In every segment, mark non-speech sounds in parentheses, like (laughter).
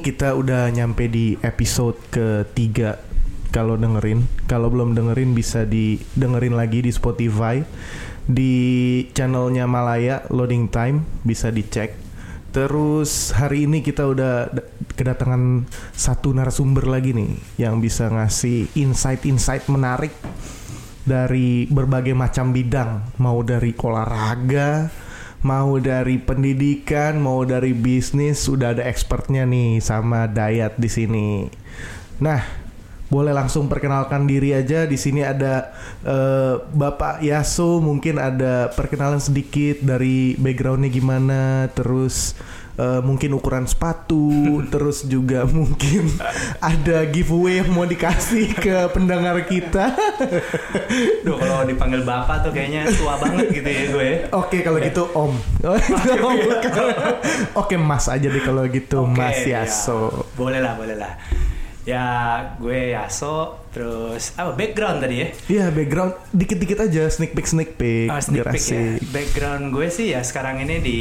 kita udah nyampe di episode ketiga kalau dengerin. Kalau belum dengerin bisa didengerin lagi di Spotify di channelnya Malaya Loading Time bisa dicek. Terus hari ini kita udah kedatangan satu narasumber lagi nih yang bisa ngasih insight-insight menarik dari berbagai macam bidang, mau dari olahraga, mau dari pendidikan, mau dari bisnis, sudah ada expertnya nih sama Dayat di sini. Nah, boleh langsung perkenalkan diri aja. Di sini ada eh, Bapak Yaso, mungkin ada perkenalan sedikit dari backgroundnya gimana, terus eh, mungkin ukuran sepatu, (laughs) terus juga mungkin ada giveaway yang mau dikasih ke pendengar kita. Duh kalau dipanggil bapak tuh kayaknya tua banget gitu ya gue. Oke kalau gitu Om. (laughs) Oke Mas aja deh kalau gitu Oke, Mas ya. Yaso. Boleh lah, boleh lah. Ya gue Yaso, terus apa background tadi ya? Iya background dikit-dikit aja sneak peek sneak peek. Oh, sneak peek ya. Background gue sih ya sekarang ini di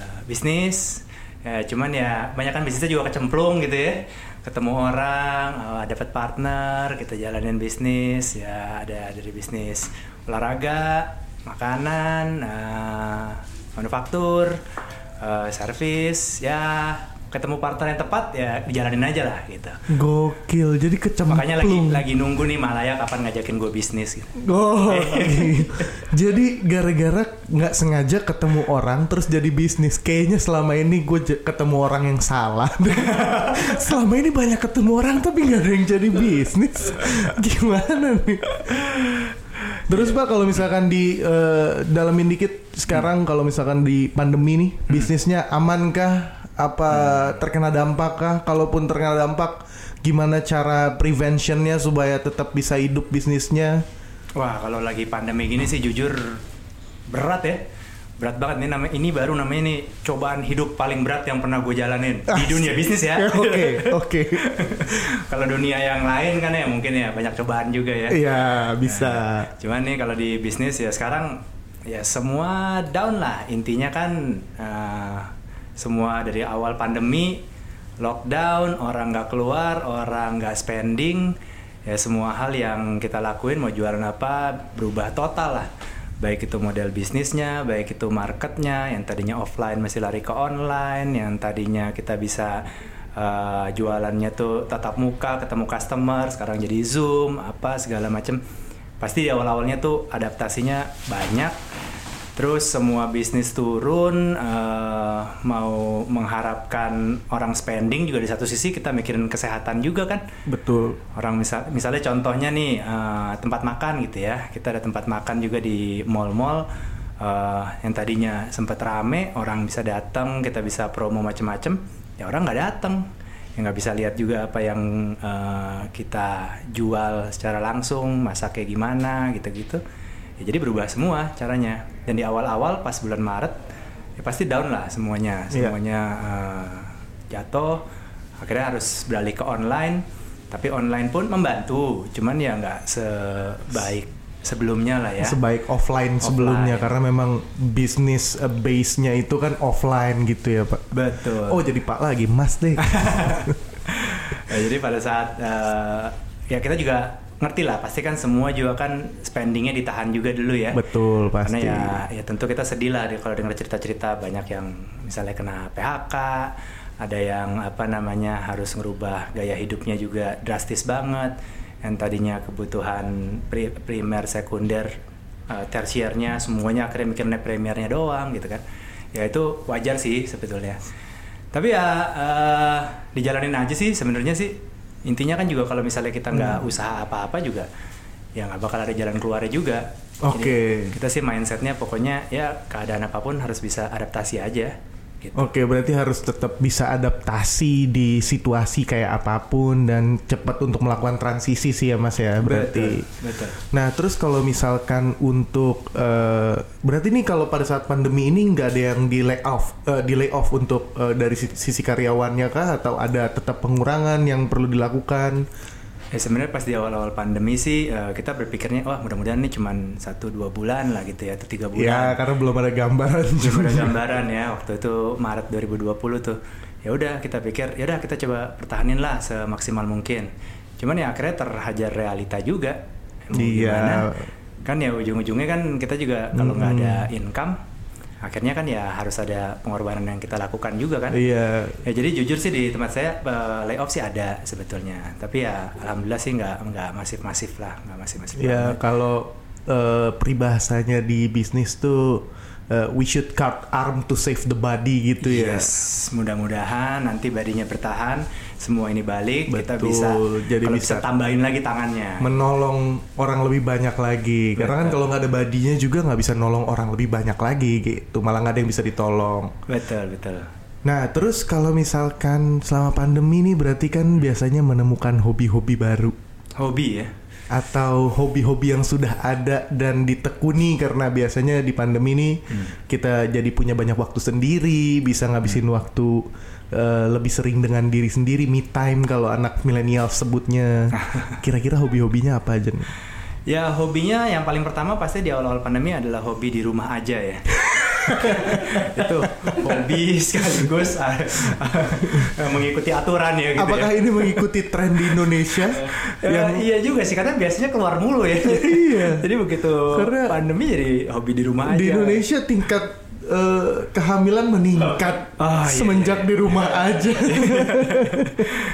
uh, bisnis. Ya, cuman ya banyak kan bisnisnya juga kecemplung gitu ya. Ketemu orang, uh, dapat partner, kita jalanin bisnis. Ya ada dari bisnis olahraga, makanan, uh, manufaktur, uh, servis. Ya ketemu partner yang tepat ya dijalanin aja lah gitu. Gokil jadi kecemplung. Makanya lagi lagi nunggu nih Malaya kapan ngajakin gue bisnis gitu. Oh, (laughs) (laughs) jadi gara-gara nggak sengaja ketemu orang terus jadi bisnis. Kayaknya selama ini gue ketemu orang yang salah. (laughs) selama ini banyak ketemu orang tapi nggak ada yang jadi bisnis. Gimana nih? Terus pak kalau misalkan di eh, dalamin dikit sekarang kalau misalkan di pandemi nih bisnisnya amankah? Apa terkena dampak kah? Kalaupun terkena dampak, gimana cara preventionnya supaya tetap bisa hidup bisnisnya? Wah, kalau lagi pandemi gini sih jujur berat ya. Berat banget nih namanya ini baru namanya nih cobaan hidup paling berat yang pernah gue jalanin di dunia bisnis ya. (laughs) Oke, oke. (laughs) kalau dunia yang lain kan ya mungkin ya banyak cobaan juga ya. Iya, bisa. Cuman nih kalau di bisnis ya sekarang ya semua down lah. Intinya kan eh, semua dari awal pandemi lockdown, orang nggak keluar, orang nggak spending, ya semua hal yang kita lakuin mau jualan apa berubah total lah. Baik itu model bisnisnya, baik itu marketnya, yang tadinya offline masih lari ke online, yang tadinya kita bisa eh, jualannya tuh tatap muka, ketemu customer, sekarang jadi zoom, apa segala macem pasti di awal-awalnya tuh adaptasinya banyak terus semua bisnis turun eh, mau mengharapkan orang spending juga di satu sisi kita mikirin kesehatan juga kan? Betul. orang misal misalnya contohnya nih eh, tempat makan gitu ya. Kita ada tempat makan juga di mall-mall. Eh, yang tadinya sempat rame orang bisa datang kita bisa promo macem-macem. Ya orang nggak datang ya nggak bisa lihat juga apa yang eh, kita jual secara langsung masak kayak gimana gitu-gitu ya jadi berubah semua caranya dan di awal-awal pas bulan Maret ya pasti down lah semuanya Iya. semuanya eh, jatuh akhirnya harus beralih ke online tapi online pun membantu cuman ya nggak sebaik sebelumnya lah ya Sebaik offline, sebelumnya Offline. karena memang bisnis eh, base-nya itu kan offline gitu ya, Pak. betul Oh, jadi Pak lagi, Mas deh. (laughs) Ya, jadi pada saat eh, ya kita juga ngerti lah pasti kan semua juga kan spendingnya ditahan juga dulu ya. Betul, pasti. karena ya ya tentu kita sedih lah kalau dengar cerita-cerita banyak yang misalnya kena PHK ada yang apa namanya harus ngerubah gaya hidupnya juga drastis banget yang tadinya kebutuhan pri- primer sekunder eh, tersiernya semuanya akhirnya mikirnya premiernya doang gitu kan. Ya itu wajar sih sebetulnya. Tapi ya eh, dijalanin aja sih sebenarnya sih intinya kan juga kalau misalnya kita nggak usaha apa-apa juga ya nggak bakal ada jalan keluarnya juga. Oke. Jadi, kita sih mindsetnya pokoknya ya keadaan apa pun harus bisa adaptasi aja gitu. Oke, berarti harus tetap bisa adaptasi di situasi kayak apa pun dan cepat untuk melakukan transisi sih ya Mas ya, berarti. Betul, betul. Nah, terus kalau misalkan untuk eh, berarti nih kalau pada saat pandemi ini nggak ada yang di lay off, eh, di lay off untuk eh, dari si- sisi karyawannya kah atau ada tetap pengurangan yang perlu dilakukan? Ya sebenarnya pas di awal-awal pandemi sih eh, kita berpikirnya wah mudah-mudahan ini cuman satu dua bulan lah gitu ya atau tiga Ya, bulan. karena belum ada gambaran. Belum ada gambaran ya waktu itu Maret 2020 tuh. ya udah kita pikir ya udah kita coba pertahanin lah semaksimal mungkin cuman ya akhirnya terhajar realita juga Mau Iya. gimana? kan ya ujung-ujungnya kan kita juga kalau nggak ada Mm-mm. income akhirnya kan ya harus ada pengorbanan yang kita lakukan juga kan Iya. Ya jadi jujur sih di tempat saya eh, layoff sih ada sebetulnya, tapi ya alhamdulillah sih nggak nggak masif-masif lah, nggak masif-masif. Ya banget. kalau eh, peribahasanya di bisnis tuh eh, we should cut arm to save the body gitu ya. Yes, mudah-mudahan nanti badinya bertahan, semua ini balik, kita Betul, bisa jadi kalau bisa- bisa tambahin lagi tangannya. Menolong orang lebih banyak lagi. Karena kan Betul. kalau nggak ada badinya juga nggak bisa nolong orang lebih banyak lagi gitu. Malah nggak ada yang bisa ditolong. betul betul. Nah, terus kalau misalkan selama pandemi nih berarti kan biasanya menemukan hobi-hobi baru Hobi ya. Atau hobi-hobi yang sudah ada dan ditekuni karena biasanya di pandemi ini Hmm. kita jadi punya banyak waktu sendiri, bisa ngabisin waktu eh, lebih sering dengan diri sendiri, me time kalau anak milenial sebutnya. (laughs) Kira-kira hobi-hobinya apa aja nih? Ya hobinya yang paling pertama pasti di awal-awal pandemi adalah hobi di rumah aja ya. (laughs) itu hobi sekaligus ah, ah, mengikuti aturan ya gitu Apakah ya. ini mengikuti tren di Indonesia? Ya, iya juga sih karena biasanya keluar mulu ya. Iya. Jadi begitu Karena pandemi jadi hobi di rumah aja. di Indonesia tingkat eh, kehamilan meningkat Ah, iya, semenjak iya. di rumah aja. (laughs)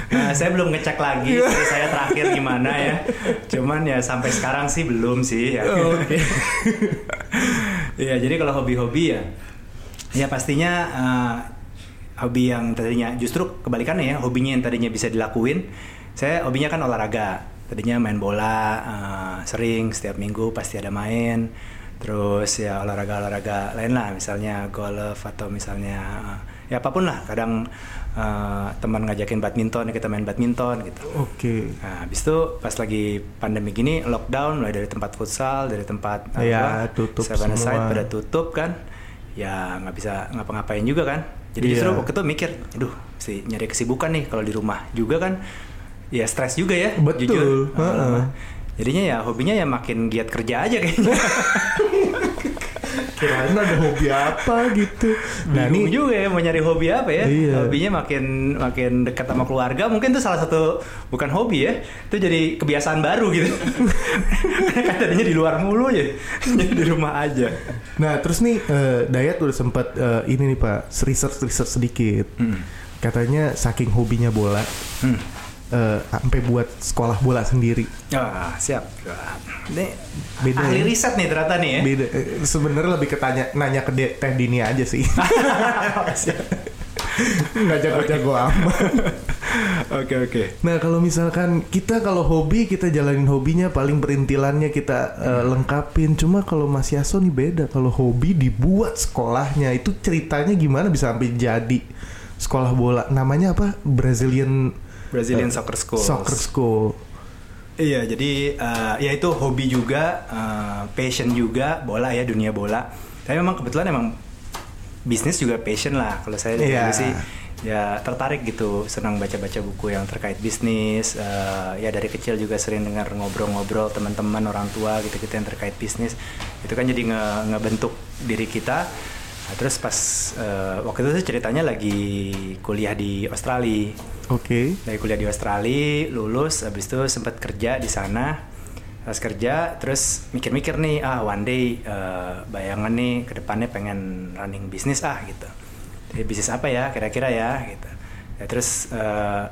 Nah, saya belum ngecek lagi Iya. istri saya terakhir gimana ya. Cuman ya sampai sekarang sih belum sih ya. Oke. (laughs) Iya, jadi kalau hobi-hobi ya ya pastinya eh, hobi yang tadinya justru kebalikannya ya, hobinya yang tadinya bisa dilakuin. Saya hobinya kan olahraga. Tadinya main bola eh, sering setiap minggu pasti ada main. Terus ya olahraga-olahraga lain lah, misalnya golf atau misalnya eh, ya apa pun lah. Kadang eh, teman ngajakin badminton, kita main badminton gitu. Oke. Nah, habis itu pas lagi pandemi gini lockdown mulai dari tempat futsal, dari tempat Ya, tutup Seven semua. Aside pada tutup kan. Ya nggak bisa ngapa-ngapain juga kan. Jadi Iya. justru waktu itu mikir, aduh, mesti nyari kesibukan nih kalau di rumah juga kan. Ya stres juga ya, Betul, jujur. heeh. Uh, Jadinya ya hobinya ya makin giat kerja aja kayaknya. (laughs) Kirain ada hobi apa gitu. Nah Bingung ini juga ya mau nyari hobi apa ya? Iya. Hobinya makin makin dekat sama keluarga, mungkin itu salah satu bukan hobi ya, itu jadi kebiasaan baru gitu. (laughs) kan tadinya di luar mulu ya, jadi (laughs) di rumah aja. Nah terus nih eh, Dayat udah sempat eh, ini nih Pak research research sedikit. Hmm. Katanya saking hobinya bola, Hmm. Eh, sampai buat sekolah bola sendiri. Ah, siap. Ini Beda ahli ya? riset nih ternyata nih ya. Beda. eh, Sebenarnya lebih ketanya nanya ke Teh Dini aja sih. (laughs) (laughs) Nggak jago-jago amat. Oke oke. Nah kalau misalkan kita kalau hobi kita jalanin hobinya paling perintilannya kita eh, lengkapin. Cuma kalau Mas Yaso nih beda. Kalau hobi dibuat sekolahnya itu ceritanya gimana bisa sampai jadi sekolah bola. Namanya apa? Brazilian Brazilian eh, Soccer School. Soccer School. Iya, jadi eh, ya itu hobi juga, eh, passion juga, bola ya dunia bola. Tapi memang kebetulan emang bisnis juga passion lah. Kalau saya dulu sih ya tertarik gitu, senang baca-baca buku yang terkait bisnis. eh, ya dari kecil juga sering dengar ngobrol-ngobrol teman-teman orang tua gitu-gitu yang terkait bisnis. Itu kan jadi nge- ngebentuk diri kita. Nah, terus pas eh, waktu itu sih ceritanya lagi kuliah di Australia Oke. dari kuliah di Australia lulus habis itu sempat kerja di sana. Pas kerja terus mikir-mikir nih ah one day eh, bayangan nih ke depannya pengen running bisnis ah gitu. Jadi bisnis apa ya kira-kira ya gitu. Ya terus eh,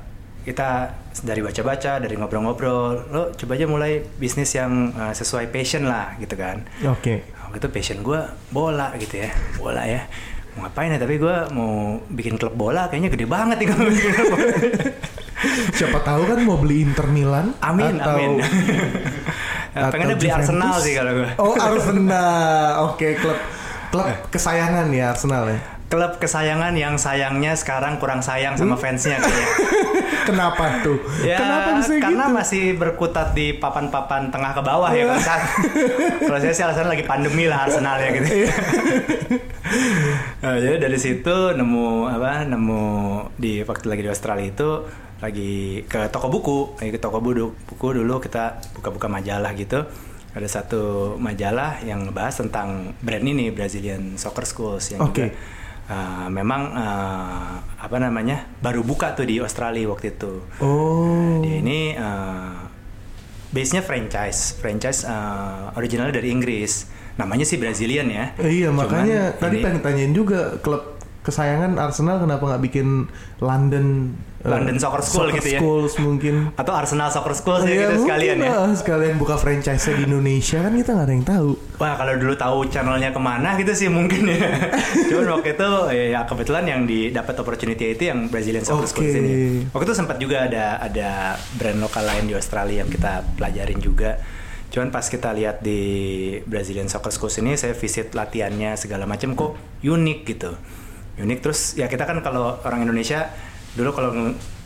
kita dari baca-baca dari ngobrol-ngobrol lo coba aja mulai bisnis yang eh, sesuai passion lah gitu kan. Oke. waktu itu passion gue bola gitu ya bola ya mau ngapain ya tapi gue mau bikin klub bola kayaknya gede banget nih kalau bikin klub bola. (laughs) Siapa tahu kan mau beli Inter Milan Amin, atau amin. (laughs) atau Pengennya beli Juventus. Arsenal sih kalau gue. Oh Arsenal. Oke klub klub kesayangan ya Arsenal ya. Klub kesayangan yang sayangnya sekarang kurang sayang sama fansnya kayaknya. (laughs) Kenapa tuh? Ya, Kenapa bisa karena gitu? masih berkutat di papan-papan tengah ke bawah ya kalau (laughs) saat. kalau saya sih alasan lagi pandemi lah Arsenal ya gitu. Iya. (laughs) Nah, jadi dari situ nemu apa? Nemu di waktu lagi di Australia itu lagi ke toko buku, lagi ke toko buku, buku dulu kita buka-buka majalah gitu. Ada satu majalah yang ngebahas tentang brand ini Brazilian Soccer Schools yang Oke. juga uh, memang uh, apa namanya baru buka tuh di Australia waktu itu. Oh. Dia ini uh, base-nya franchise, franchise uh, originalnya dari Inggris. Namanya sih Brazilian ya. Eh, iya, Cuman makanya tadi ini- pengen tanyain juga klub kesayangan Arsenal kenapa nggak bikin London eh, London Soccer School gitu ya. Schools mungkin. atau Arsenal Soccer School sih Iya, gitu sekalian ya. lah, sekalian buka franchise di Indonesia kan kita nggak ada yang tahu. Wah kalau dulu tahu channelnya ke mana gitu sih mungkin ya. (laughs) Cuman waktu itu ya kebetulan yang didapat opportunity itu yang Brazilian Soccer School Oke. sini. Waktu itu sempat juga ada ada brand lokal lain di Australia yang kita pelajarin juga. Cuman pas kita lihat di Brazilian Soccer School ini saya visit latihannya segala macam kok unik gitu. Unik. Terus ya kita kan kalau orang Indonesia dulu kalau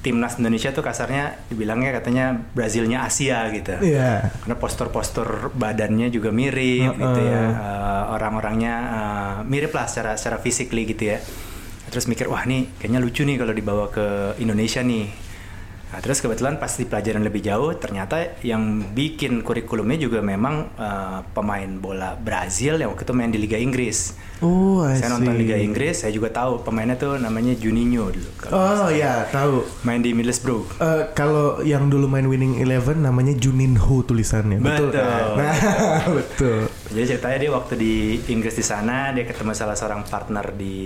timnas Indonesia tuh kasarnya dibilangnya katanya Brazilnya Asia gitu. Iya. karena postur-postur badannya juga mirip Heeh. gitu ya. Eh, orang-orangnya eh, mirip lah secara secara physically gitu ya. Terus mikir wah nih kayaknya lucu nih kalau dibawa ke Indonesia nih nah, terus kebetulan pas di pelajaran lebih jauh ternyata yang bikin kurikulumnya juga memang eh, pemain bola Brazil yang waktu itu main di Liga Inggris Oh, I saya nonton see. Liga Inggris saya juga tahu pemainnya tuh namanya Juninho dulu kalau Oh salah. ya, tahu. main di Middlesbrough Eh, kalau yang dulu main Winning Eleven namanya Juninho tulisannya. Betul. kan? Nah, (laughs) betul. Jadi ceritanya dia waktu di Inggris di sana dia ketemu salah seorang partner di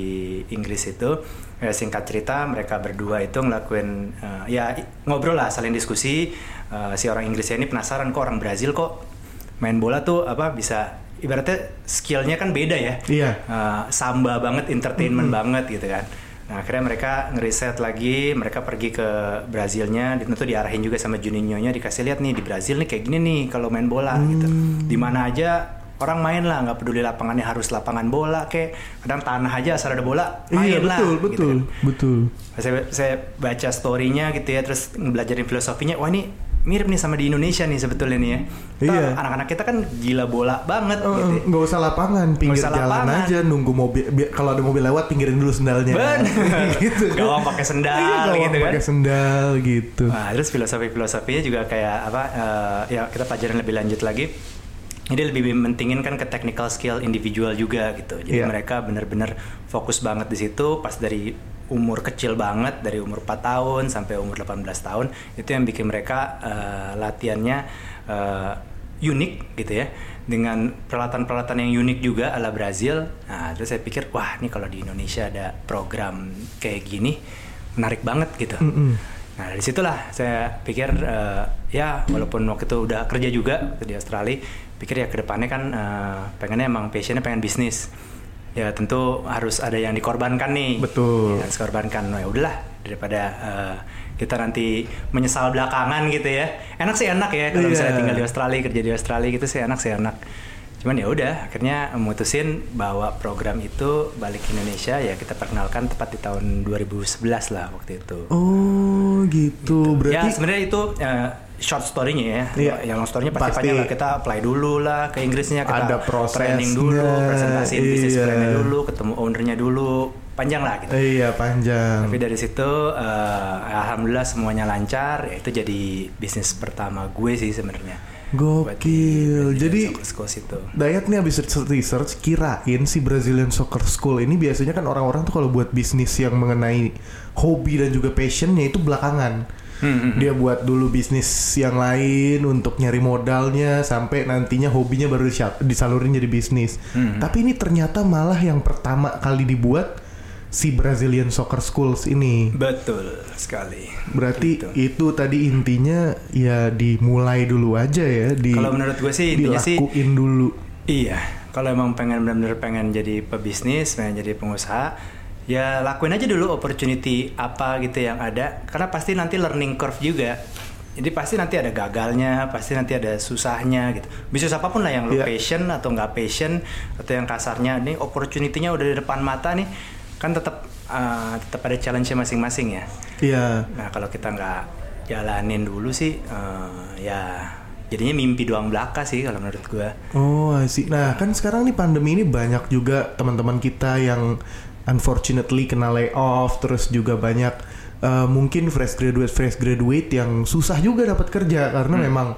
Inggris itu. Ya, singkat cerita mereka berdua itu ngelakuin eh, ya ngobrol lah saling diskusi. Eh, si orang Inggrisnya ini penasaran kok orang Brazil kok main bola tuh apa bisa ibaratnya skillnya kan beda ya. Iya. Eh, samba banget, entertainment banget gitu kan. Nah akhirnya mereka ngeriset lagi, mereka pergi ke Brazilnya, tentu diarahin juga sama Juninho-nya, dikasih lihat nih di Brazil nih kayak gini nih kalau main bola gitu. Di mana aja orang main lah, nggak peduli lapangannya harus lapangan bola, kayak kadang tanah aja asal ada bola, main Iya lah. betul gitu betul kan. betul. Saya, saya baca story-nya gitu ya, terus belajarin filosofinya, wah ini mirip nih sama di Indonesia nih sebetulnya nih ya. Kita, Iya. Anak-anak kita kan gila bola banget Eh, gitu. ya. nggak usah lapangan, pinggir usah jalan lapangan. aja nunggu mobil. bi- Kalau ada mobil lewat, pinggirin dulu sendalnya. Bener. (laughs) gitu. Gawang pakai sendal Iya, gawang gitu kan. pakai sendal gitu. Nah, terus filosofi-filosofinya juga kayak apa? eh, ya kita pelajarin lebih lanjut lagi. Jadi lebih mentingin kan ke technical skill individual juga gitu. Jadi Iya. mereka benar-benar fokus banget di situ pas dari umur kecil banget dari umur 4 tahun sampai umur 18 tahun itu yang bikin mereka eh, latihannya eh, unik gitu ya dengan peralatan-peralatan yang unik juga ala Brazil. Nah, terus saya pikir wah ini kalau di Indonesia ada program kayak gini menarik banget gitu. Mm-mm. Nah dari situlah saya pikir eh, ya walaupun waktu itu udah kerja juga di Australia, pikir ya ke depannya kan eh, pengennya emang passionnya pengen bisnis. Ya tentu harus ada yang dikorbankan nih. Betul. Ya, harus korbankan. Nah, ya udahlah daripada eh, kita nanti menyesal belakangan gitu ya. Enak sih enak ya kalau Iya. misalnya tinggal di Australia kerja di Australia gitu sih enak sih enak. Cuman ya udah akhirnya memutusin bahwa program itu balik ke Indonesia ya kita perkenalkan tepat di tahun 2011 lah waktu itu. Oh gitu. Berarti Ya sebenarnya itu eh, short story-nya ya. Iya. Yang long story-nya pasti, Pasti. panjang lah. Kita apply dulu lah ke Inggrisnya. Kita Ada prosesnya, training dulu, presentasiin bisnis iya. plan-nya dulu, ketemu ownernya dulu. Panjang lah gitu. iya panjang. Tapi dari situ eh, alhamdulillah semuanya lancar. Ya itu jadi bisnis pertama gue sih sebenarnya. Di Gokil. Brazilian Jadi Soccer itu. Dayat nih abis research, research kirain si Brazilian Soccer School ini biasanya kan orang-orang tuh kalau buat bisnis yang mengenai hobi dan juga passionnya itu belakangan. Hmm, hmm, hmm. Dia buat dulu bisnis yang lain untuk nyari modalnya sampai nantinya hobinya baru disalurin jadi bisnis. Hmm. Tapi ini ternyata malah yang pertama kali dibuat si Brazilian Soccer Schools ini. Betul sekali. Berarti Gitu. itu tadi intinya ya dimulai dulu aja ya di Kalau menurut gue sih intinya sih dilakuin dulu. Iya, kalau emang pengen benar-benar pengen jadi pebisnis, pengen jadi pengusaha, ya lakuin aja dulu opportunity apa gitu yang ada, karena pasti nanti learning curve juga. Jadi pasti nanti ada gagalnya, pasti nanti ada susahnya gitu. Bisnis apa pun lah yang lo Iya. passion atau nggak passion atau yang kasarnya nih opportunity-nya udah di depan mata nih, kan tetap uh, tetap ada challenge-nya masing-masing ya. Iya. Nah kalau kita nggak jalanin dulu sih, uh, ya jadinya mimpi doang belaka sih kalau menurut gua. Oh, see. Nah, kan sekarang nih pandemi ini banyak juga teman-teman kita yang unfortunately kena layoff, terus juga banyak eh, mungkin fresh graduate fresh graduate yang susah juga dapat kerja karena memang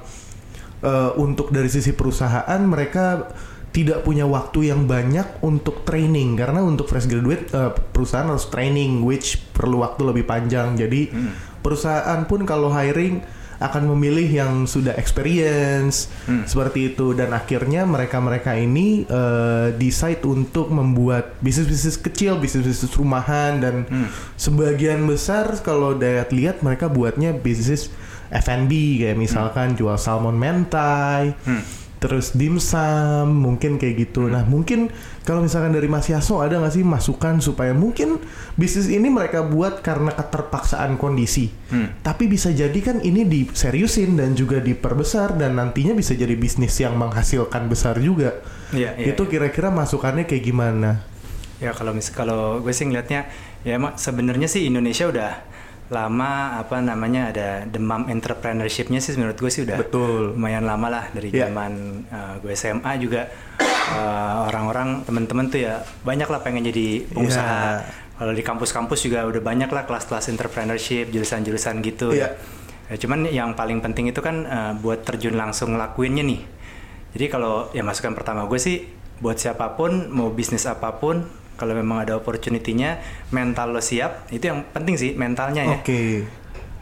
eh, untuk dari sisi perusahaan mereka tidak punya waktu yang banyak untuk training. Karena untuk fresh graduate eh, perusahaan harus training which perlu waktu lebih panjang. Jadi perusahaan pun kalau hiring akan memilih yang sudah experience seperti itu. Dan akhirnya mereka-mereka ini eh, decide untuk membuat bisnis-bisnis kecil, bisnis-bisnis rumahan. Dan sebagian besar kalau Dayat lihat mereka buatnya bisnis F&B kayak misalkan jual salmon mentai, terus dimsum mungkin kayak gitu. Nah mungkin kalau misalkan dari Mas Yaso ada nggak sih masukan supaya mungkin bisnis ini mereka buat karena keterpaksaan kondisi, tapi bisa jadi kan ini diseriusin dan juga diperbesar dan nantinya bisa jadi bisnis yang menghasilkan besar juga. Iya, iya, Itu kira-kira masukannya kayak gimana? Ya kalau mis kalau gue sih ngeliatnya ya emang sebenarnya sih Indonesia udah lama apa namanya ada demam entrepreneurshipnya sih menurut gue sih udah Betul. lumayan lama lah dari Ya. zaman uh, gue SMA juga uh, orang-orang temen-temen tuh ya banyak lah pengen jadi pengusaha. Ya. Kalau di kampus-kampus juga udah banyak lah kelas-kelas entrepreneurship jurusan-jurusan gitu. Iya. Ya, cuman yang paling penting itu kan uh, buat terjun langsung ngelakuinnya nih. Jadi kalau ya masukan pertama gue sih buat siapa pun mau bisnis apa pun kalau memang ada opportunity-nya mental lo siap itu yang penting sih mentalnya ya. Oke.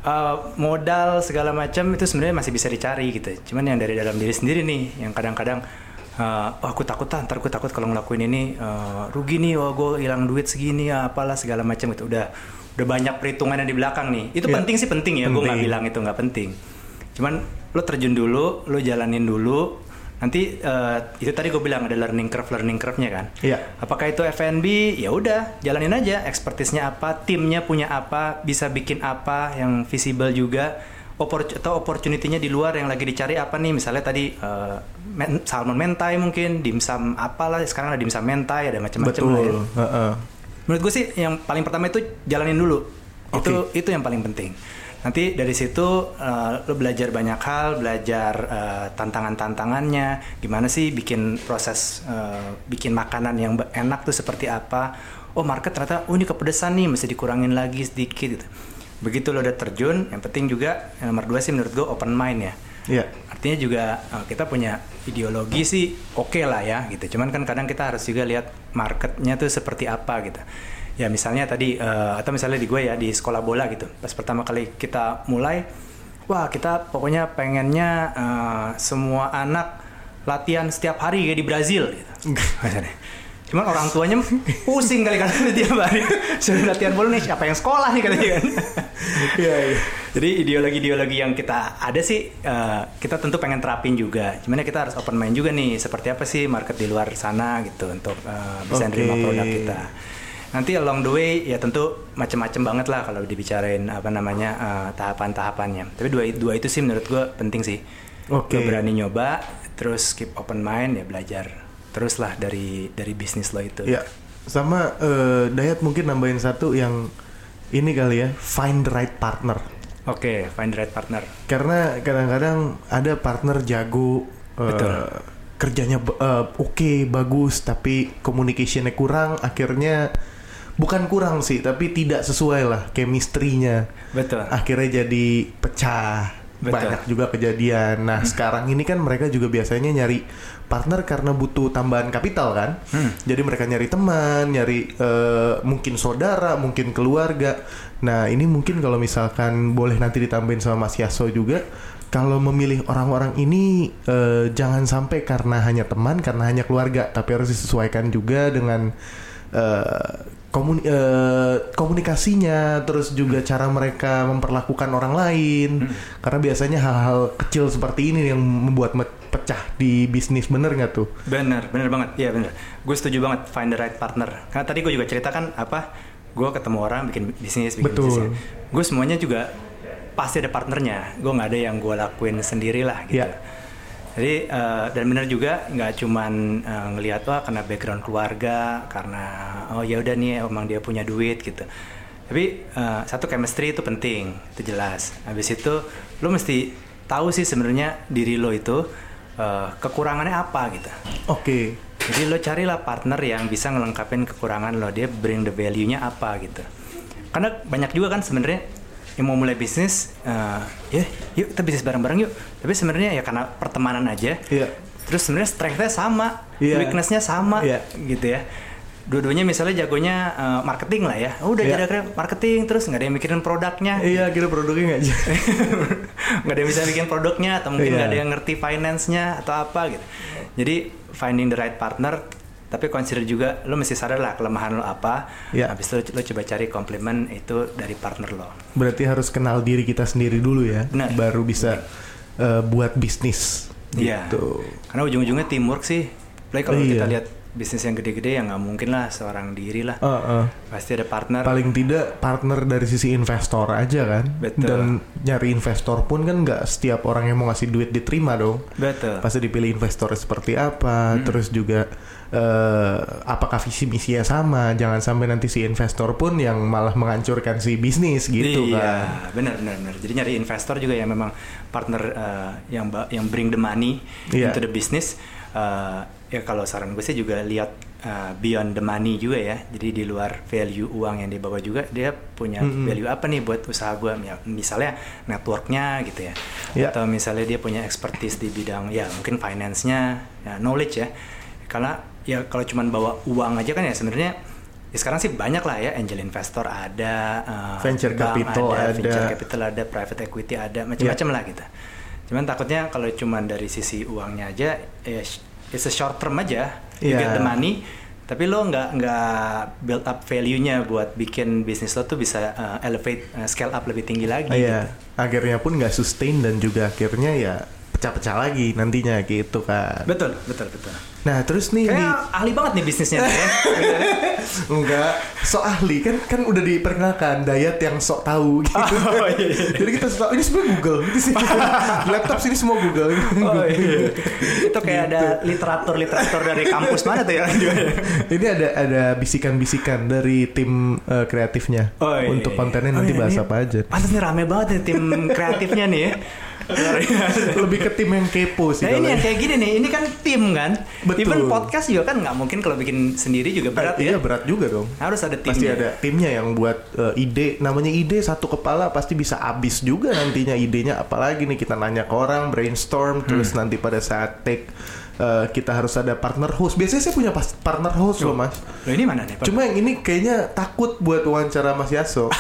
Uh, modal segala macam itu sebenarnya masih bisa dicari gitu. Cuman yang dari dalam diri sendiri nih yang kadang-kadang uh, oh, aku takut ah, ntar aku takut kalau ngelakuin ini uh, rugi nih, oh gue hilang duit segini ya apalah segala macam itu udah udah banyak perhitungan yang di belakang nih. Itu Iya. penting sih penting ya, gue nggak bilang itu nggak penting. Cuman lo terjun dulu, lo jalanin dulu. Nanti uh, itu tadi gue bilang ada learning curve learning curve-nya kan. Iya. Apakah itu F&B? Ya udah, jalanin aja. Expertise-nya apa, timnya punya apa, bisa bikin apa yang visible juga. Opor atau opportunity-nya di luar yang lagi dicari apa nih? Misalnya tadi eh, men- salmon mentai mungkin, dimsum apalah. Sekarang ada dimsum mentai, ada macam-macam lah ya. Betul. Heeh. Menurut gue sih yang paling pertama itu jalanin dulu. Itu itu yang paling penting. Nanti dari situ eh, lo belajar banyak hal, belajar eh, tantangan-tantangannya, gimana sih bikin proses eh, bikin makanan yang enak tuh seperti apa. Oh market ternyata, oh ini kepedesan nih, mesti dikurangin lagi sedikit. Gitu. Begitu lo udah terjun, yang penting juga yang nomor dua sih menurut gue open mind ya. Iya. Artinya juga eh, kita punya ideologi sih oke lah ya gitu. Cuman kan kadang kita harus juga lihat marketnya tuh seperti apa gitu. Ya misalnya tadi eh, atau misalnya di gue ya di sekolah bola gitu. Pas pertama kali kita mulai, wah kita pokoknya pengennya eh, semua anak latihan setiap hari kayak di Brazil gitu. Cuman orang tuanya pusing kali kan (laughs) tiap hari suruh latihan bola nih siapa yang sekolah nih katanya kan. Iya, iya. Jadi ideologi-ideologi yang kita ada sih eh, kita tentu pengen terapin juga. Cuman ya kita harus open mind juga nih seperti apa sih market di luar sana gitu untuk eh, bisa Oke. nerima produk kita. Nanti along the way ya tentu macem-macem banget lah kalau dibicarain apa namanya eh, tahapan-tahapannya. Tapi dua dua itu sih menurut gue penting sih. Oke. Lo berani nyoba, terus keep open mind ya belajar terus lah dari dari bisnis lo itu. Ya, sama eh, Dayat mungkin nambahin satu yang ini kali ya, find the right partner. Oke, find the right partner. Karena kadang-kadang ada partner jago, Betul. kerjanya eh, oke, bagus, tapi communicationnya kurang, akhirnya bukan kurang sih, tapi tidak sesuai lah chemistry-nya. Betul. Akhirnya jadi pecah. Betul. Banyak juga kejadian. Nah, sekarang ini kan mereka juga biasanya nyari partner karena butuh tambahan kapital kan. Hmm. Jadi mereka nyari teman, nyari eh, mungkin saudara, mungkin keluarga. Nah, ini mungkin kalau misalkan boleh nanti ditambahin sama Mas Yaso juga kalau memilih orang-orang ini eh, jangan sampai karena hanya teman, karena hanya keluarga, tapi harus disesuaikan juga dengan eh, komuni- eh, komunikasinya, terus juga cara mereka memperlakukan orang lain. Karena biasanya hal-hal kecil seperti ini yang membuat me- pecah di bisnis, bener nggak tuh? Bener, bener banget. Iya bener. Gue setuju banget find the right partner. Karena tadi gue juga ceritakan apa, gue ketemu orang bikin bisnis, bikin Betul. bisnis. Gue semuanya juga pasti ada partnernya. Gue nggak ada yang gue lakuin sendiri lah gitu. Iya. Jadi eh, dan bener juga nggak cuman eh, ngelihat wah karena background keluarga, karena oh ya udah nih emang dia punya duit gitu. Tapi eh, satu chemistry itu penting, itu jelas. Habis itu lo mesti tahu sih sebenarnya diri lo itu eh, kekurangannya apa gitu. Oke. Jadi lo carilah partner yang bisa ngelengkapin kekurangan lo, dia bring the value-nya apa gitu. Karena banyak juga kan sebenarnya yang mau mulai bisnis, eh, ya yuk kita bisnis bareng-bareng yuk. Tapi sebenarnya ya karena pertemanan aja, Iya. terus sebenarnya strength-nya sama, Iya. weakness-nya sama, Iya. gitu ya. Dua-duanya misalnya jagonya eh, marketing lah ya. Oh, udah Iya. kira-kira marketing terus nggak ada yang mikirin produknya. Iya, kira produknya nggak jadi. (laughs) nggak ada yang bisa bikin produknya atau mungkin Iya. nggak ada yang ngerti finance-nya atau apa gitu. Jadi finding the right partner tapi consider juga lo mesti sadar lah kelemahan lo apa. Iya. Habis itu lo coba cari komplimen itu dari partner lo. Berarti harus kenal diri kita sendiri dulu ya, Benar. baru bisa eh, buat bisnis. Iya. Gitu. Karena ujung-ujungnya teamwork sih. Apalagi kalau Iya. kita lihat bisnis yang gede-gede ya nggak mungkin lah seorang diri lah. Heeh. Pasti ada partner. Paling tidak partner dari sisi investor aja kan. Betul. Dan nyari investor pun kan nggak setiap orang yang mau ngasih duit diterima dong. Betul. Pasti dipilih investor seperti apa, terus juga eh, apakah visi misinya sama. Jangan sampai nanti si investor pun yang malah menghancurkan si bisnis gitu iya, kan. benar benar benar. Jadi nyari investor juga yang memang partner eh, yang yang bring the money Iya. into the business. Eh, ya kalau saran gue sih juga lihat eh, beyond the money juga ya. Jadi di luar value uang yang dibawa juga dia punya Mm-mm. value apa nih buat usaha gue? Ya, misalnya networknya gitu ya. Iya. Atau misalnya dia punya expertise di bidang ya mungkin finance-nya, ya, knowledge ya. Karena ya kalau cuman bawa uang aja kan ya sebenarnya ya sekarang sih banyak lah ya angel investor ada eh, Venture capital ada. venture capital ada private equity ada macam-macam lah gitu cuman takutnya kalau cuman dari sisi uangnya aja ya it's a short term aja you Iya. get the money tapi lo nggak nggak build up value-nya buat bikin bisnis lo tuh bisa eh, elevate eh, scale up lebih tinggi lagi Iya, gitu. akhirnya pun nggak sustain dan juga akhirnya ya pecah-pecah lagi nantinya gitu kan. betul betul betul Nah terus nih di ahli banget nih bisnisnya tuh ya (laughs) enggak sok ahli kan kan udah diperkenalkan diet yang sok tahu (laughs) gitu. Oh, iya, iya. Jadi kita sok ini sebenarnya Google gitu sih. Di (laughs) laptop sini semua Google. Oh, iya. itu kayak ada Gitu. literatur literatur dari kampus mana tuh ya Ini ada ada bisikan-bisikan dari tim eh, kreatifnya Oh, iya, untuk iya. kontennya Oh, nanti iya, bahas ini apa aja. Pantes nih rame banget nih tim kreatifnya nih ya. Lebih ke tim yang kepo sih Nah ini yang kayak gini nih, ini kan tim kan. Betul. Even podcast juga kan nggak mungkin kalau bikin sendiri juga berat Iya ya. berat juga dong. Harus ada timnya. Pasti ada timnya yang buat eh, ide. Namanya ide satu kepala pasti bisa habis juga nantinya idenya. Apalagi nih kita nanya ke orang, brainstorm, terus Hmm. nanti pada saat take eh, kita harus ada partner host. Biasanya saya punya partner host loh mas. Loh ini mana nih? Pak? Cuma yang ini kayaknya takut buat wawancara Mas Yaso. (laughs)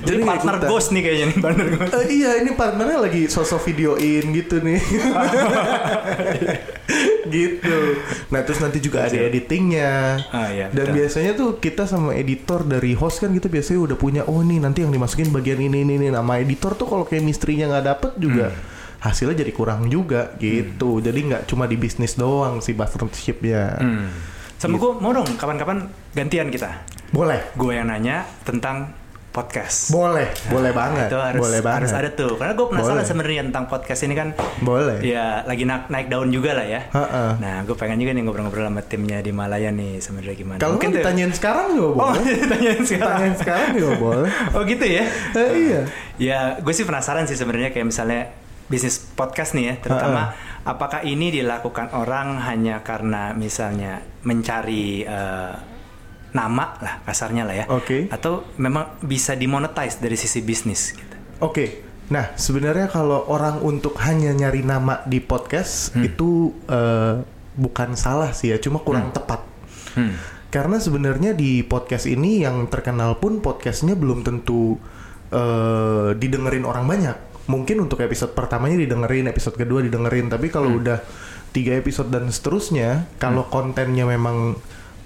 Jadi nggak partner ikutan. ghost nih kayaknya nih (laughs) partner ghost. Eh, iya ini partnernya lagi sosok videoin gitu nih (laughs) gitu nah terus nanti juga ada editingnya Ah, iya, dan betul. biasanya tuh kita sama editor dari host kan gitu biasanya udah punya oh nih nanti yang dimasukin bagian ini ini, ini. nama editor tuh kalau chemistry-nya nggak dapet juga hasilnya jadi kurang juga gitu jadi nggak cuma di bisnis doang sih partnershipnya Hmm. Sama gue mau dong kapan-kapan gantian kita. boleh Gue yang nanya tentang podcast. boleh boleh banget Itu harus boleh banget harus ada tuh. Karena gue penasaran sebenarnya tentang podcast ini kan. boleh Ya lagi naik, naik daun juga lah ya. Ha-ha. Nah, gue pengen juga nih ngobrol-ngobrol sama timnya di Malaya nih sebenarnya gimana. kalau Mungkin mau tuh- ditanyain sekarang juga Oh, boleh (laughs) tanyain sekarang. tanyain sekarang juga boleh (laughs) Oh gitu ya? Eh, iya Ya, gue sih penasaran sih sebenarnya kayak misalnya bisnis podcast nih ya, terutama apakah ini dilakukan orang hanya karena misalnya mencari eh, nama lah kasarnya lah ya, Oke. atau memang bisa dimonetize dari sisi bisnis gitu. Oke, nah sebenarnya kalau orang untuk hanya nyari nama di podcast Hmm. itu eh, bukan salah sih ya, cuma kurang tepat. Hmm. Karena sebenarnya di podcast ini yang terkenal pun podcastnya belum tentu eh, didengerin orang banyak. Mungkin untuk episode pertamanya didengerin, episode kedua didengerin, tapi kalau Hmm. udah tiga episode dan seterusnya, kalau kontennya memang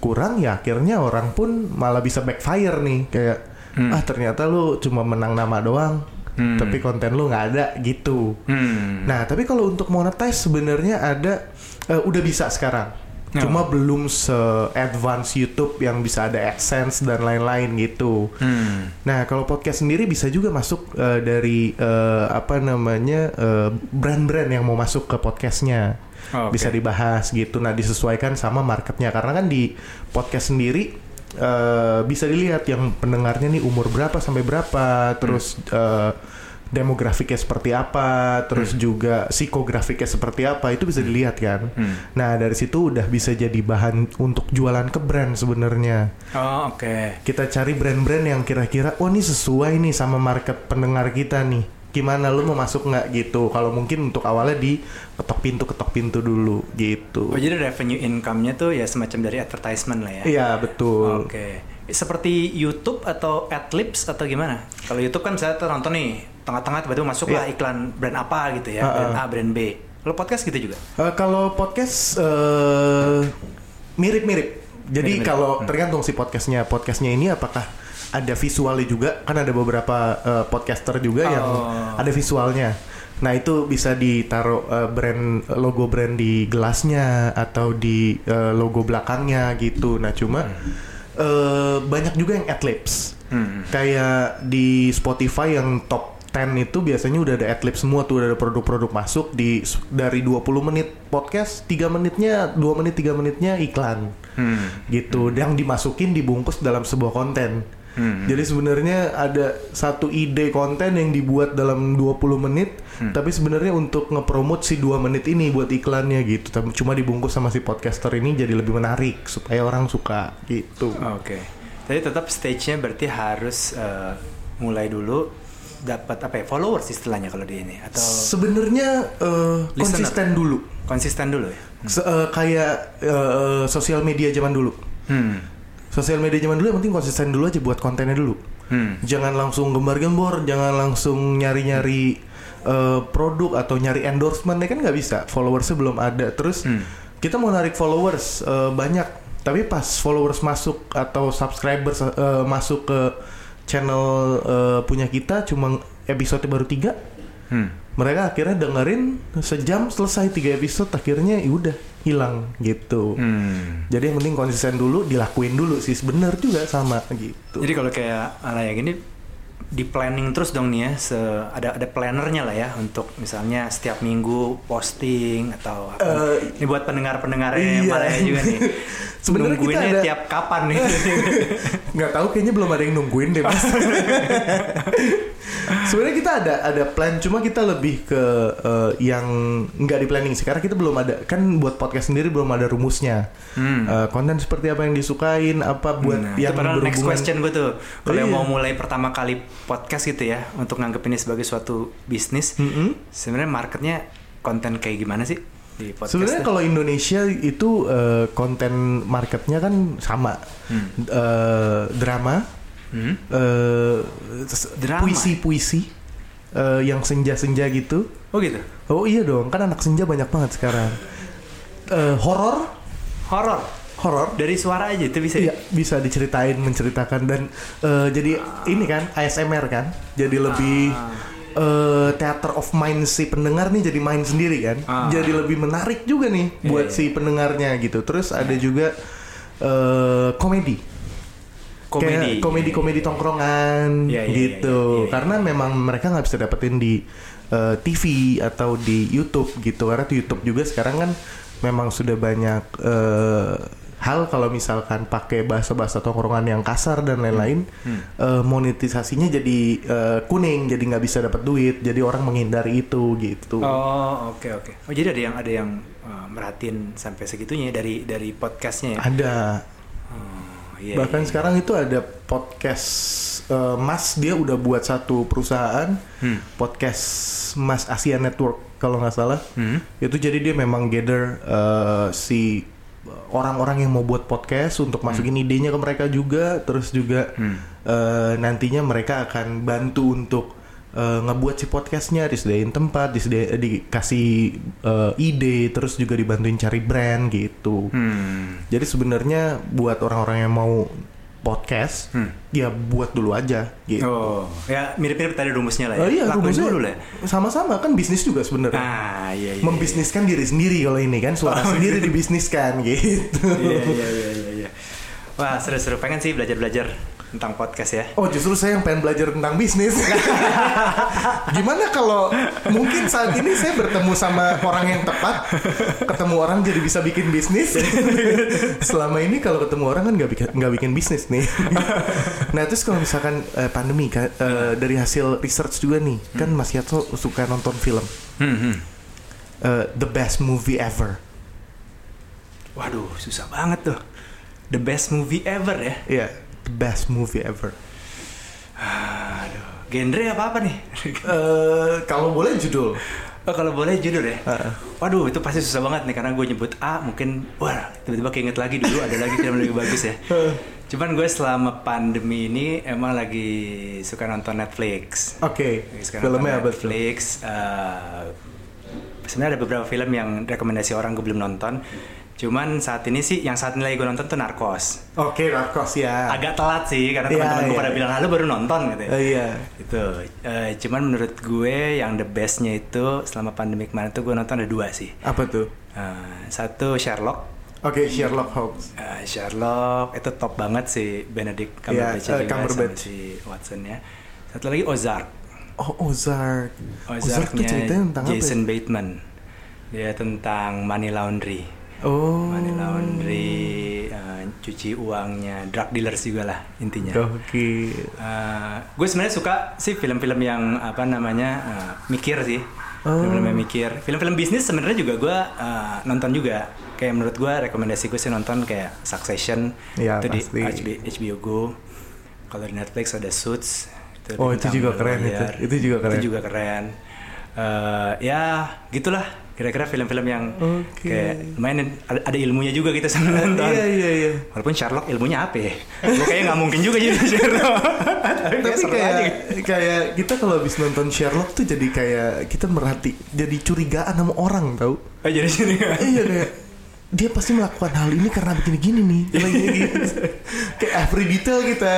kurang ya akhirnya orang pun malah bisa backfire nih kayak Hmm. ah ternyata lu cuma menang nama doang, Hmm. tapi konten lu nggak ada gitu. Hmm. Nah, tapi kalau untuk monetize sebenarnya ada eh, udah bisa sekarang. Oh. Cuma belum se-advance YouTube yang bisa ada AdSense dan lain-lain gitu. Hmm. Nah, kalau podcast sendiri bisa juga masuk eh, dari eh, apa namanya brand-brand yang mau masuk ke podcastnya. Oh, oke. Bisa dibahas gitu. Nah, disesuaikan sama marketnya karena kan di podcast sendiri eh, bisa dilihat yang pendengarnya nih umur berapa sampai berapa, terus eh, demografiknya seperti apa, terus juga psikografiknya seperti apa, itu bisa dilihat kan. Hmm. Nah, dari situ udah bisa jadi bahan untuk jualan ke brand sebenarnya Oh oke. kita cari brand-brand yang kira-kira oh ini sesuai nih sama market pendengar kita nih gimana lu mau masuk nggak gitu kalau mungkin untuk awalnya di ketok pintu ketok pintu dulu gitu Oh jadi revenue income-nya tuh ya semacam dari advertisement lah ya? iya betul Oke. Seperti YouTube atau Adlibs atau gimana? Kalau YouTube kan saya nonton nih tengah-tengah tiba-tiba masuk lah Iya. iklan brand apa gitu ya, Uh-uh. brand A, brand B. Kalau podcast gitu juga? Eh, kalau podcast eh, mirip-mirip. Jadi Mirip-mirip. kalau Hmm. tergantung si podcastnya, podcastnya ini apakah ada visualnya juga? Kan ada beberapa eh, podcaster juga yang Oh. ada visualnya. Nah itu bisa ditaruh eh, brand logo brand di gelasnya atau di eh, logo belakangnya gitu. Nah cuma eh, banyak juga yang adlibs. Hmm. Kayak di Spotify yang top 10 itu biasanya udah ada adlib semua tuh udah ada produk-produk masuk di dari 20 menit podcast 3 menitnya 2 menit 3 menitnya iklan Hmm. gitu yang dimasukin dibungkus dalam sebuah konten Hmm. jadi sebenarnya ada satu ide konten yang dibuat dalam 20 menit Hmm. tapi sebenarnya untuk ngepromot si 2 menit ini buat iklannya gitu Tapi cuma dibungkus sama si podcaster ini jadi lebih menarik supaya orang suka gitu Oke. Jadi tetap stage-nya berarti harus eh, mulai dulu dapat apa ya followers istilahnya kalau di ini atau sebenarnya Listener. konsisten dulu konsisten dulu ya? Se- eh, kayak eh, sosial media zaman dulu. Hmm. Sosial media zaman dulu yang penting konsisten dulu aja buat kontennya dulu. Hmm. Jangan langsung gembar-gembor, jangan langsung nyari-nyari eh, produk atau nyari endorsement ya kan nggak bisa. Followersnya belum ada. Terus Hmm. kita mau narik followers eh, banyak, tapi pas followers masuk atau subscribers eh, masuk ke channel eh, punya kita cuma episode baru tiga, Hmm. mereka akhirnya dengerin sejam selesai tiga episode akhirnya ya udah hilang gitu. Hmm. Jadi yang penting konsisten dulu, dilakuin dulu sih. Bener juga sama gitu. Jadi kalau kayak ala yang gini di planning terus dong nih ya, se ada ada plannernya lah ya untuk misalnya setiap minggu posting atau apa. Eh, ini buat pendengar-pendengarnya iya. Malaya juga nih. (laughs) Sebenarnya kita Nungguinnya ada- tiap kapan nih? (laughs) nggak tahu kayaknya belum ada yang nungguin deh mas. (laughs) Sebenarnya kita ada ada plan, cuma kita lebih ke eh, yang nggak di planning sih. Karena kita belum ada kan buat podcast sendiri belum ada rumusnya. Hmm. Eh, konten seperti apa yang disukain, apa buat Nah, yang itu padahal next berhubungan. question gue tuh. Kalau yang Iya. mau mulai pertama kali podcast gitu ya, untuk nganggep ini sebagai suatu bisnis, Mm-mm. sebenarnya marketnya konten kayak gimana sih di podcast? Sebenarnya kalau Indonesia itu eh, konten marketnya kan sama, Hmm. Eh, drama, Hmm? eh, puisi-puisi eh, yang senja-senja gitu. Oh gitu. Oh iya dong, kan anak senja banyak banget sekarang. Eh, horor, Horor. horor. Dari suara aja itu bisa. ya? Iya, bisa diceritain, menceritakan dan eh, jadi ini kan ASMR kan, jadi lebih Ah. eh, theater of mind si pendengar nih jadi main sendiri kan, Ah. jadi lebih menarik juga nih Iya, buat iya. si pendengarnya gitu. Terus ada juga eh, komedi. Komedi. Kayak komedi-komedi tongkrongan iya, iya, gitu. iya, iya, iya. Karena memang mereka nggak bisa dapetin di eh, TV atau di YouTube gitu. Karena di YouTube juga sekarang kan memang sudah banyak eh, hal kalau misalkan pakai bahasa-bahasa tongkrongan yang kasar dan lain-lain, Hmm. eh, monetisasinya jadi eh, kuning, jadi nggak bisa dapat duit. Jadi orang menghindari itu gitu. Oh oke oke. Oh jadi ada yang ada yang uh, merhatiin sampai segitunya ya dari dari podcastnya ya. Ada. Oh, iya, Bahkan iya. sekarang itu ada podcast eh, Mas dia udah buat satu perusahaan Hmm. podcast Mas Asia Network kalau nggak salah. Hmm. Itu jadi dia memang gather eh, si orang-orang yang mau buat podcast untuk masukin idenya ke mereka juga, terus juga Hmm. eh, nantinya mereka akan bantu untuk eh, ngebuat si podcastnya, disediain tempat, disediain dikasih eh, ide, terus juga dibantuin cari brand gitu. Hmm. Jadi sebenarnya buat orang-orang yang mau podcast, Hmm. ya buat dulu aja gitu. Oh, ya mirip-mirip tadi rumusnya lah ya. Oh iya, Lakuin rumusnya dulu lah. ya. sama-sama kan bisnis juga sebenarnya. Ah, iya iya. Membisniskan diri sendiri kalau ini kan suara Oh, sendiri iya. dibisniskan gitu. Iya iya iya iya iya. Wah, seru-seru pengen sih belajar-belajar tentang podcast ya. Oh justru saya yang pengen belajar tentang bisnis. (laughs) Gimana kalau mungkin saat ini saya bertemu sama orang yang tepat, ketemu orang jadi bisa bikin bisnis. (laughs) Selama ini kalau ketemu orang kan nggak bikin nggak bikin bisnis nih. (laughs) nah terus kalau misalkan eh, pandemi kan eh, dari hasil research juga nih, kan Mas Yato suka nonton film Hmm, hmm. Eh, the best movie ever. Waduh, susah banget tuh. The best movie ever ya. Iya, the best movie ever. Aduh. genre apa apa nih? (laughs) Eh, kalau boleh judul. Oh, kalau boleh judul ya. Heeh. Waduh, itu pasti susah banget nih karena gue nyebut A mungkin wah tiba-tiba keinget lagi dulu ada lagi film lebih bagus ya. Cuman gue selama pandemi ini emang lagi suka nonton Netflix. Oke. Suka Filmnya apa? Netflix. eh, sebenarnya ada beberapa film yang rekomendasi orang gue belum nonton. Cuman saat ini sih yang saat ini lagi gue nonton tuh Narcos. Oke, Narcos ya. Agak telat sih karena Iya, teman-teman gue iya, pada iya. bilang lalu baru nonton gitu. ya. Iya. Itu. Eh, cuman menurut gue yang the bestnya itu selama pandemi kemarin tuh gue nonton ada dua sih. Apa tuh? Eh, satu Sherlock. Oke, Sherlock Holmes. Eh, Sherlock itu top banget sih Benedict Iya, Cumberbatch eh, juga Cumberbatch. sama si Watson ya. Satu lagi Ozark. Oh, Ozark. Ozark tuh Ozarknya ceritanya tentang Jason apa? ya? Bateman. Dia tentang money laundry. Oh. Money laundry, eh, cuci uangnya, drug dealers juga lah intinya. Oke. Eh, gue sebenarnya suka sih film-film yang apa namanya eh, mikir sih Oh. film-film yang mikir film-film bisnis sebenarnya juga gue eh, nonton juga kayak menurut gue rekomendasi gue sih nonton kayak Succession Ya, itu pasti. di HBO, HBO Go kalau di Netflix ada Suits Oh, itu juga keren itu. Itu juga keren. itu juga keren Eh, ya gitulah kira-kira film-film yang Oke. kayak lumayan ada, ada ilmunya juga kita sama nonton Iya, iya, iya. Walaupun Sherlock ilmunya apa ya? Gue kayaknya nggak mungkin juga jadi Sherlock. Tapi, Tapi kayak aja. kayak kita kalau habis nonton Sherlock tuh jadi kayak kita merhati jadi curigaan sama orang tau. Oh, jadi sini. iya kayak dia pasti melakukan hal ini karena begini-gini nih. (laughs) Lagi gitu. kayak every detail kita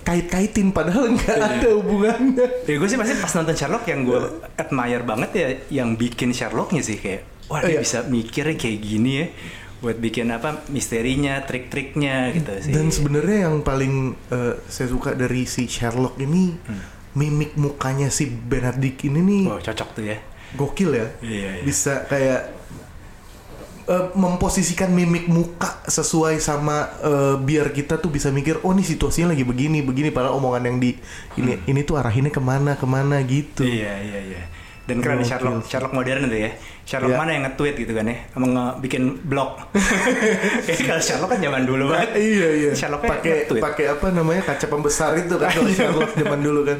kait-kaitin padahal nggak Iya. ada hubungannya. Ya gue sih pasti pas nonton Sherlock yang gue admire banget ya yang bikin Sherlocknya sih kayak wah dia Iya. bisa mikirnya kayak gini ya buat bikin apa misterinya, trik-triknya gitu sih. Dan sebenarnya yang paling eh, saya suka dari si Sherlock ini Hmm. mimik mukanya si Benedict ini nih Wow, cocok tuh ya. gokil ya. Iya, iya. Bisa kayak eh, memposisikan mimik muka sesuai sama eh, biar kita tuh bisa mikir oh nih situasinya lagi begini begini padahal omongan yang di ini ini tuh arahinnya ke mana ke mana gitu. Hmm. Iya iya iya. Dan keren Gokil Sherlock sih. Sherlock modern tuh ya. Sherlock Iya. mana yang nge-tweet gitu kan ya, sama nge- bikin blog. Kayak (laughs) kalau Sherlock kan zaman dulu banget. iya iya. Sherlocknya Pakai pakai apa namanya kaca pembesar itu kan (laughs) kalau Sherlock zaman dulu kan.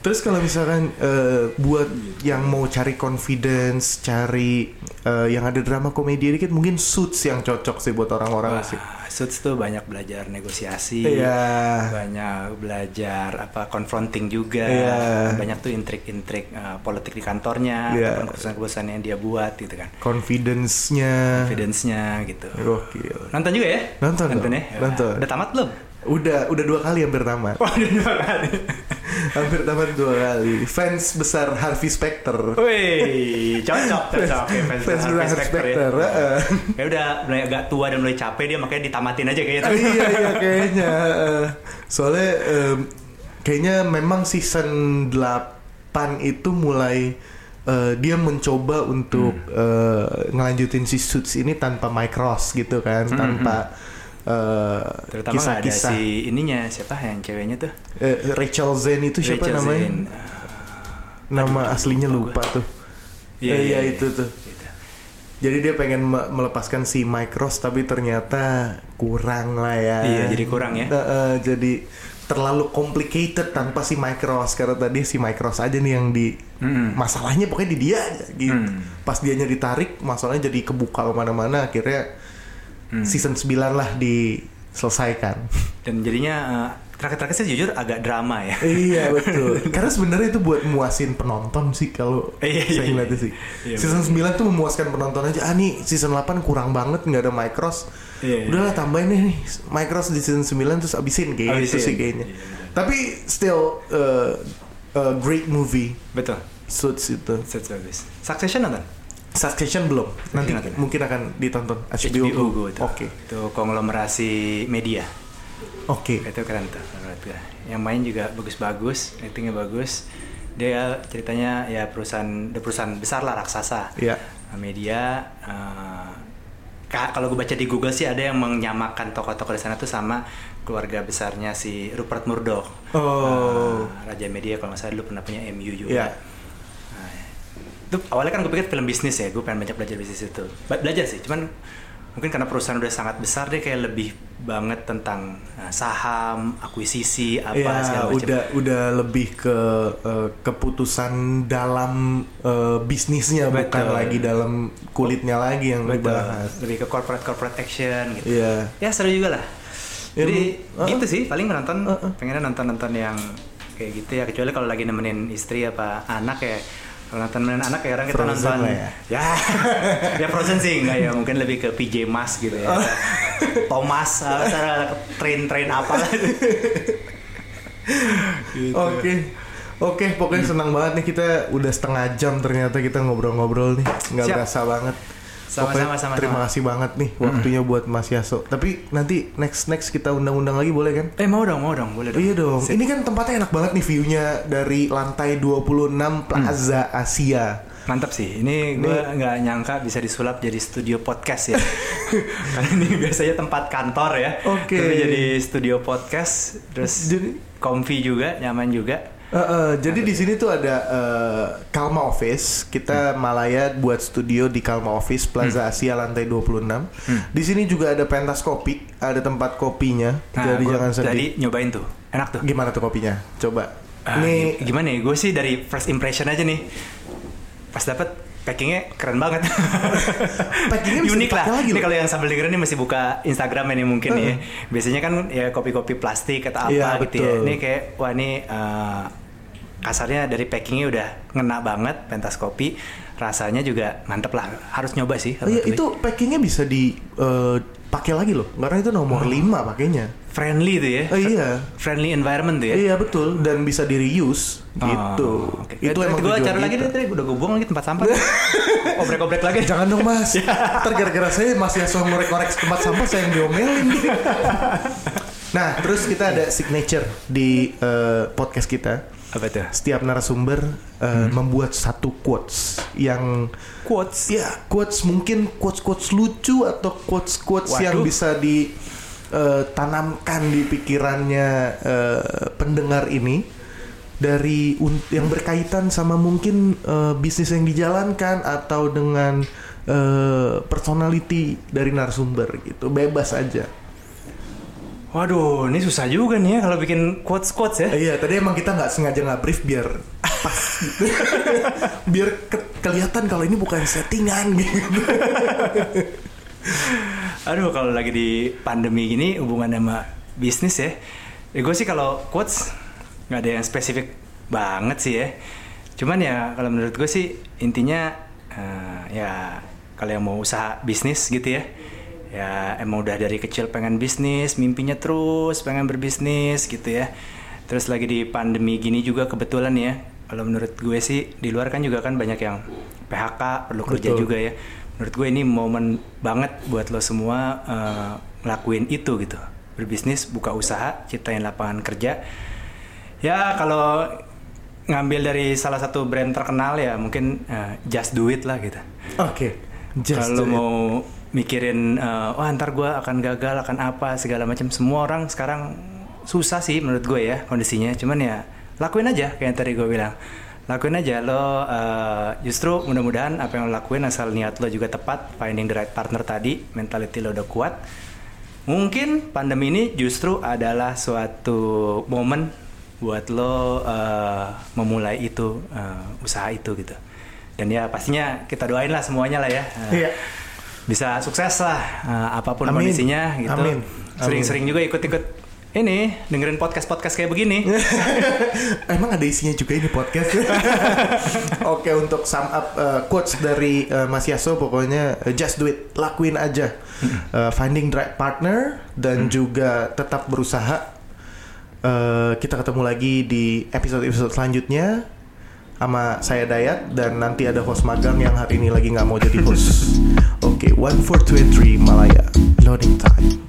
Terus kalau misalkan eh, buat yang mau cari confidence, cari eh, yang ada drama komedi dikit mungkin suits yang cocok sih buat orang-orang sih. Suits tuh banyak belajar negosiasi, Iya. banyak belajar apa confronting juga, Iya. banyak tuh intrik-intrik uh, politik di kantornya, Iya. ataupun keputusan-keputusan yang dia buat gitu kan, Confidence-nya evidence-nya gitu. gokil. Nonton juga ya? Nonton Nonton dong, ya? nonton. Udah tamat belum? Udah udah dua kali hampir tamat. (laughs) Wah, udah dua kali. (laughs) hampir tamat dua kali. Fans besar Harvey Specter. Wih, cocok, cocok. Ya, fans, Fans besar Harvey Specter ya. Specter. Ya udah mulai agak tua dan mulai capek dia makanya ditamatin aja kayaknya. Ah, (laughs) iya iya kayaknya eh, soalnya em, kayaknya memang season 8 itu mulai eh, dia mencoba untuk Hmm. eh, ngelanjutin si Suits ini tanpa Mike Ross gitu kan tanpa eh, Hmm, Terutama nggak ada kisah-kisah si ininya siapa yang ceweknya tuh? Eh, Rachel Zen itu siapa Rachel namanya Zane. nama Aduh, aslinya lupa lupa tuh Iya, Eh, iya, iya, iya. itu tuh Gitu. jadi dia pengen me- melepaskan si Mike Ross tapi ternyata kurang lah ya Iya, jadi kurang ya. Eh, eh, jadi terlalu complicated tanpa si Mike Ross karena tadi si Mike Ross aja nih yang di Mm-mm. masalahnya pokoknya di dia aja gitu. Hmm. Pas dianya ditarik masalahnya jadi kebuka ke mana-mana akhirnya Hmm. season 9 lah diselesaikan. (laughs) Dan jadinya eh, terakhir-terakhir sih jujur agak drama ya. iya (laughs) betul. Karena sebenarnya itu buat muasin penonton sih kalau Iya, iya, saya iya. ngeliatnya sih. Iya, season 9 tuh memuaskan penonton aja. Ah nih season 8 kurang banget nggak ada Mike Ross. Iya, iya. Udahlah tambahin deh nih Mike Ross di season 9 terus abisin kayak gitu sih kayaknya. Iya, betul. Tapi still uh, a great movie. Betul. Suits itu. Set bagus. Succession nonton? Succession belum. Nanti Nanti. mungkin akan ditonton HBO HBO. Go itu. Oke. Itu konglomerasi media. Oke. Itu keren tuh. Yang main juga bagus-bagus, actingnya bagus. Dia ceritanya ya perusahaan, perusahaan besar lah raksasa. Iya. Media. eh, ka- kalau gue baca di Google sih ada yang menyamakan tokoh-tokoh di sana tuh sama keluarga besarnya si Rupert Murdoch. Oh. Eh, Raja Media kalau nggak salah dulu pernah punya MU juga. Iya. Nah, itu awalnya kan gue pikir film bisnis ya, gue pengen banyak belajar bisnis itu. Belajar sih, cuman mungkin karena perusahaan udah sangat besar dia kayak lebih banget tentang uh, saham, akuisisi apa ya, segala macam. udah udah lebih ke uh, keputusan dalam uh, bisnisnya bukan Betul. lagi dalam kulitnya lagi yang Betul. dibahas. Lebih ke corporate corporate action gitu. Iya. Ya seru juga lah. Ya, Jadi uh-uh. gitu sih paling nonton Uh-uh. pengennya nonton-nonton yang kayak gitu ya kecuali kalau lagi nemenin istri apa anak ya kalau nonton nemenin anak ya orang kita Frozen nonton lah ya. ya (laughs) ya Frozen sih enggak ya mungkin lebih ke PJ Mas gitu ya Oh. Thomas uh, cara train-train apa Gitu. Oke. Oke, pokoknya senang banget nih kita udah setengah jam ternyata kita ngobrol-ngobrol nih. Nggak Siap. berasa banget. Sama-sama, sama-sama. Terima kasih banget nih waktunya buat Mas Yaso. Tapi nanti next next kita undang-undang lagi boleh kan? eh mau dong mau dong boleh Oh, dong iya dong. Sip. Ini kan tempatnya enak banget nih view-nya dari lantai 26 Plaza Asia. Mantap sih, ini gue nggak nyangka bisa disulap jadi studio podcast ya. (laughs) Karena ini biasanya tempat kantor ya. Oke. Tapi jadi studio podcast, terus Jadi- comfy juga, nyaman juga. Eh, eh, jadi di sini tuh ada eh, Kalma Office. Kita Malaya buat studio di Kalma Office Plaza Asia lantai 26. Di sini juga ada pentas kopi, ada tempat kopinya. Nah, jadi gua jangan sedih. Jadi nyobain tuh, enak tuh. Gimana tuh kopinya? Coba. Ini gi- gimana ya? Gue sih dari first impression aja nih. Pas dapet packingnya keren banget. (laughs) Packingnya Unik lah. lagi Ini kalau yang sambil dengerin ini masih buka Instagram ini mungkin ya. Biasanya kan ya kopi-kopi plastik atau apa Iya, gitu ya. Ini kayak wah ini eh, kasarnya dari packingnya udah ngena banget pentas kopi. Rasanya juga mantep lah. Harus nyoba sih. Oh iya, itu packingnya bisa dipakai lagi loh. Karena itu nomor 5 pakainya. friendly tuh ya. Oh iya. Friendly environment tuh ya. Iya betul dan bisa di reuse gitu. Oh, oke. Itu Eh, emang gue cari lagi deh, tadi udah gue buang lagi tempat sampah. (laughs) Obrek-obrek lagi. Jangan dong mas (laughs) Ntar gara-gara saya masih asal ngorek-ngorek tempat sampah Saya yang diomelin (laughs) Nah terus kita ada signature Di eh, podcast kita Apa tuh? Setiap narasumber eh, Membuat satu quotes Yang Quotes. Ya quotes mungkin Quotes-quotes lucu Atau quotes-quotes Waduh. yang bisa di eh, Tanamkan di pikirannya eh, Pendengar ini dari un- yang berkaitan sama mungkin eh, bisnis yang dijalankan atau dengan eh, personality dari narasumber gitu bebas aja. Waduh, ini susah juga nih ya kalau bikin quotes-quotes ya. Eh, iya tadi emang kita nggak sengaja nggak brief biar pas gitu. (laughs) biar ke- kelihatan kalau ini bukan settingan gitu. Aduh, kalau lagi di pandemi gini hubungan sama bisnis ya. Ya gue sih kalau quotes nggak ada yang spesifik banget sih ya. Cuman ya kalau menurut gue sih intinya eh, ya kalau yang mau usaha bisnis gitu ya. Ya emang udah dari kecil pengen bisnis, mimpinya terus pengen berbisnis gitu ya. Terus lagi di pandemi gini juga kebetulan ya. Kalau menurut gue sih di luar kan juga kan banyak yang PHK perlu kerja Betul. juga ya. Menurut gue ini momen banget buat lo semua eh, ngelakuin itu gitu. Berbisnis, buka usaha, ciptain lapangan kerja. Ya kalau ngambil dari salah satu brand terkenal ya mungkin eh, just do it lah gitu. Oke. Just Kalau it. Mikirin, eh, wah ntar gue akan gagal, akan apa segala macam. Semua orang sekarang susah sih menurut gue ya kondisinya. Cuman ya lakuin aja kayak yang tadi gue bilang. Lakuin aja lo eh, justru mudah-mudahan apa yang lo lakuin asal niat lo juga tepat, finding the right partner tadi, mentality lo udah kuat. Mungkin pandemi ini justru adalah suatu momen buat lo eh, memulai itu eh, usaha itu gitu. Dan ya pastinya kita doain lah semuanya lah ya. Eh, Iya. Bisa sukses lah eh, apa pun Amin. kondisinya gitu. Amin. Sering-sering juga ikut-ikut ini dengerin podcast-podcast kayak begini. (laughs) Emang ada isinya juga ini podcast. (laughs) Oke untuk sum up uh, quotes dari uh, Mas Yaso pokoknya uh, just do it, lakuin aja. Uh, finding the right partner dan juga tetap berusaha. Uh, kita ketemu lagi di episode-episode selanjutnya sama saya Dayat dan nanti ada host magang yang hari ini lagi nggak mau jadi host. (laughs) Oke, one four two three Malaya loading time.